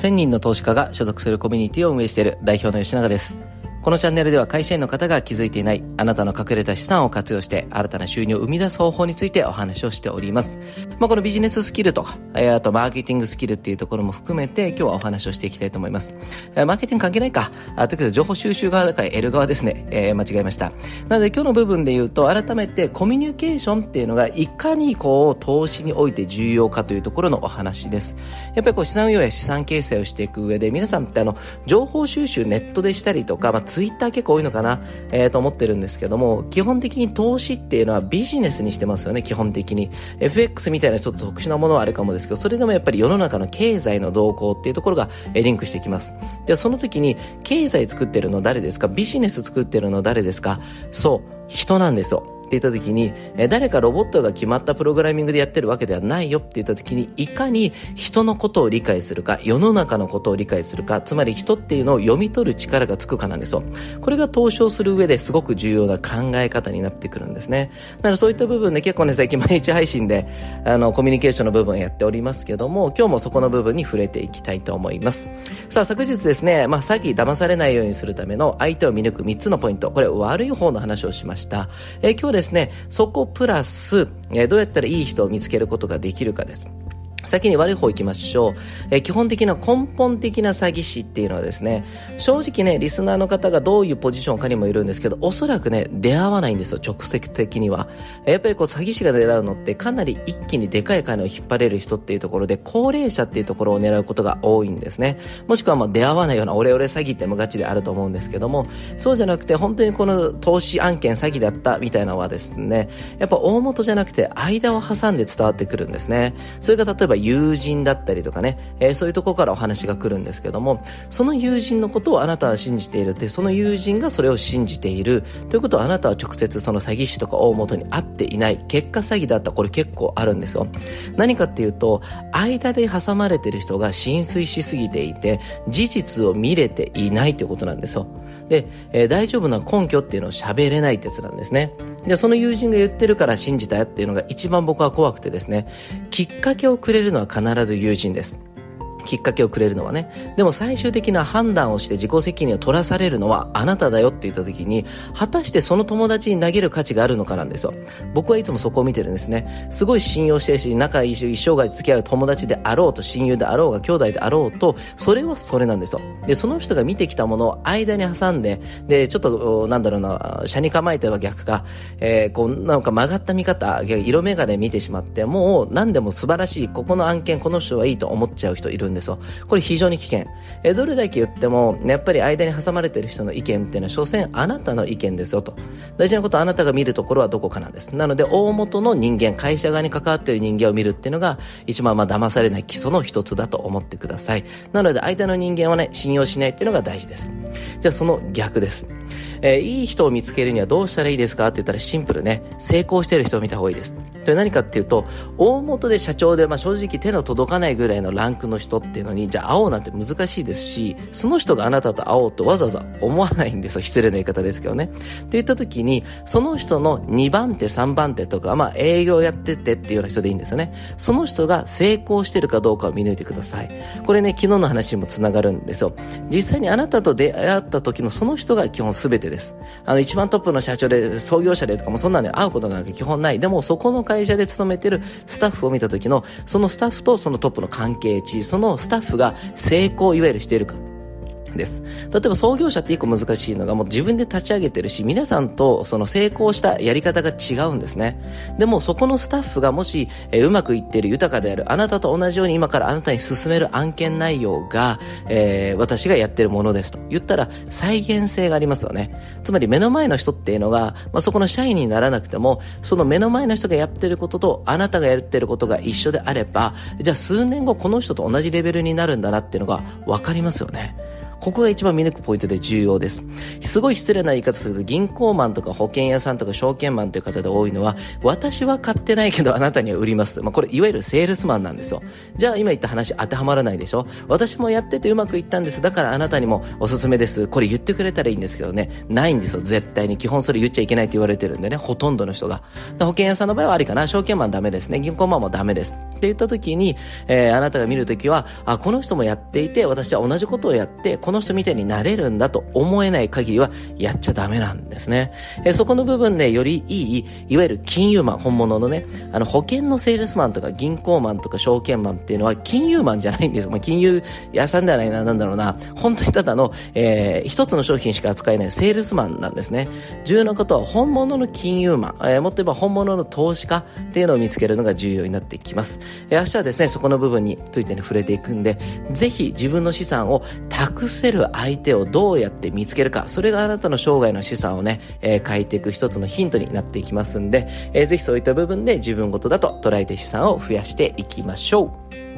1000人の投資家が所属するコミュニティを運営している代表の吉永です。このチャンネルでは会社員の方が気づいていないあなたの隠れた資産を活用して新たな収入を生み出す方法についてお話をしております。まあ、このビジネススキルとか、えあとマーケティングスキルっていうところも含めて今日はお話をしていきたいと思います。えマーケティング関係ないか。あ、というと情報収集側だから L 側ですね。えー、間違えました。なので今日の部分で言うと改めてコミュニケーションっていうのがいかにこう投資において重要かというところのお話です。やっぱりこう資産運用や資産形成をしていく上で皆さんってあの情報収集ネットでしたりとか、まあ、ツイッター結構多いのかな、えー、と思ってるんですけども、基本的に投資っていうのはビジネスにしてますよね、基本的に。FX みたいなちょっと特殊なものはあるかもですけど、それでもやっぱり世の中の経済の動向っていうところがリンクしてきます。で、その時に、経済作ってるの誰ですか？ビジネス作ってるの誰ですか？そう、人なんですよ。って言った時に、え誰かロボットが決まったプログラミングでやってるわけではないよって言った時に、いかに人のことを理解するか、世の中のことを理解するか、つまり人っていうのを読み取る力がつくかなんですよ。これが投資をする上ですごく重要な考え方になってくるんですね。なのでそういった部分で結構ね、最近毎日配信で、あの、コミュニケーションの部分をやっておりますけども、今日もそこの部分に触れていきたいと思います。さあ、昨日ですね、まあ、詐欺騙されないようにするための相手を見抜く3つのポイント。これ悪い方の話をしました。え今日ですね、そこプラス、どうやったらいい人を見つけることができるかです。先に悪い方行きましょう。えー、基本的な根本的な詐欺師っていうのはですね、正直ね、リスナーの方がどういうポジションかにもいるんですけど、おそらくね、出会わないんですよ、直接的には。やっぱりこう、詐欺師が狙うのって、かなり一気にでかい金を引っ張れる人っていうところで、高齢者っていうところを狙うことが多いんですね。もしくはまあ出会わないようなオレオレ詐欺って無ガチであると思うんですけども、そうじゃなくて、本当にこの投資案件詐欺だったみたいなのはですね、やっぱ大元じゃなくて、間を挟んで伝わってくるんですね。それが例えば友人だったりとかね、えー、そういうとこからお話が来るんですけども、その友人のことをあなたは信じているって、その友人がそれを信じているということはあなたは直接その詐欺師とか大元に会っていない、結果詐欺だったこれ結構あるんですよ。何かっていうと、間で挟まれてる人が浸水しすぎていて、事実を見れていないということなんですよ。で、えー、大丈夫な根拠っていうのを喋れないってやつなんですね。で、その友人が言ってるから信じたよっていうのが一番僕は怖くてですね、きっかけをくれるのは必ず友人です。きっかけをくれるのはね。でも最終的な判断をして自己責任を取らされるのはあなただよって言った時に、果たしてその友達に投げる価値があるのかなんですよ。僕はいつもそこを見てるんですね。すごい信用してるし、仲いいし、一生涯付き合う友達であろうと、親友であろうが、兄弟であろうと、それはそれなんですよ。で、その人が見てきたものを間に挟んで、で、ちょっと、なんだろうな、車に構えては逆か、えー、こう、なんか曲がった見方、色眼鏡見てしまって、もう何でも素晴らしい、ここの案件、この人はいいと思っちゃう人いるんですよ。これ非常に危険。えどれだけ言っても、やっぱり間に挟まれてる人の意見っていうのは、所詮あなたの意見ですよと。大事なことはあなたが見るところはどこかなんです。なので、大元の人間、会社側に関わってる人間を見るっていうのが、一番まあ騙されない基礎の一つだと思ってください。なので、相手の人間はね、信用しないっていうのが大事です。じゃあ、その逆です。えー、いい人を見つけるにはどうしたらいいですかって言ったらシンプルね、成功してる人を見た方がいいです。と何かっていうと、大元で社長で、まあ、正直手の届かないぐらいのランクの人っていうのに、じゃあ会おうなんて難しいですし、その人があなたと会おうとわざわざ思わないんですよ。失礼な言い方ですけどね。って言った時に、その人の2番手、3番手とか、まあ、営業やっててっていうような人でいいんですよね。その人が成功してるかどうかを見抜いてください。これね、昨日の話にもつながるんですよ。実際にあなたと出会った時のその人が基本全てです。あの、一番トップの社長で、創業者でとかもそんなに会うことなんか基本ない。でも、そこの会会社で勤めてるスタッフを見た時の、そのスタッフとそのトップの関係値、そのスタッフが成功いわゆるしているか。です。例えば創業者って一個難しいのがもう自分で立ち上げてるし、皆さんとその成功したやり方が違うんですね。でもそこのスタッフがもし、えー、うまくいってる豊かである、あなたと同じように今からあなたに進める案件内容が、えー、私がやってるものですと言ったら再現性がありますよね。つまり目の前の人っていうのが、まあ、そこの社員にならなくても、その目の前の人がやってることとあなたがやってることが一緒であれば、じゃあ数年後この人と同じレベルになるんだなっていうのがわかりますよね。ここが一番見抜くポイントで重要です。すごい失礼な言い方すると、銀行マンとか保険屋さんとか証券マンという方で多いのは、私は買ってないけどあなたには売ります。まあ、これいわゆるセールスマンなんですよ。じゃあ今言った話当てはまらないでしょ？私もやっててうまくいったんです。だからあなたにもおすすめです。これ言ってくれたらいいんですけどね、ないんですよ、絶対に。基本それ言っちゃいけないって言われてるんでね、ほとんどの人が。保険屋さんの場合はありかな、証券マンダメですね、銀行マンもダメです。って言った時に、えー、あなたが見るときは、あ、この人もやっていて、私は同じことをやって、この人みたいになれるんだと思えない限りは、やっちゃダメなんですね。え、そこの部分でよりいい、いわゆる金融マン、本物のね、あの、保険のセールスマンとか銀行マンとか証券マンっていうのは、金融マンじゃないんです。まあ、金融屋さんではないな、なんだろうな。本当にただの、えー、一つの商品しか扱えないセールスマンなんですね。重要なことは、本物の金融マン、えー、もっと言えば本物の投資家っていうのを見つけるのが重要になってきます。えー、明日はですね、そこの部分についてね、触れていくんで、ぜひ自分の資産を託せる相手をどうやって見つけるか、それがあなたの生涯の資産をね、えー、変えていく一つのヒントになっていきますんで、えー、ぜひそういった部分で自分ごとだと捉えて資産を増やしていきましょう。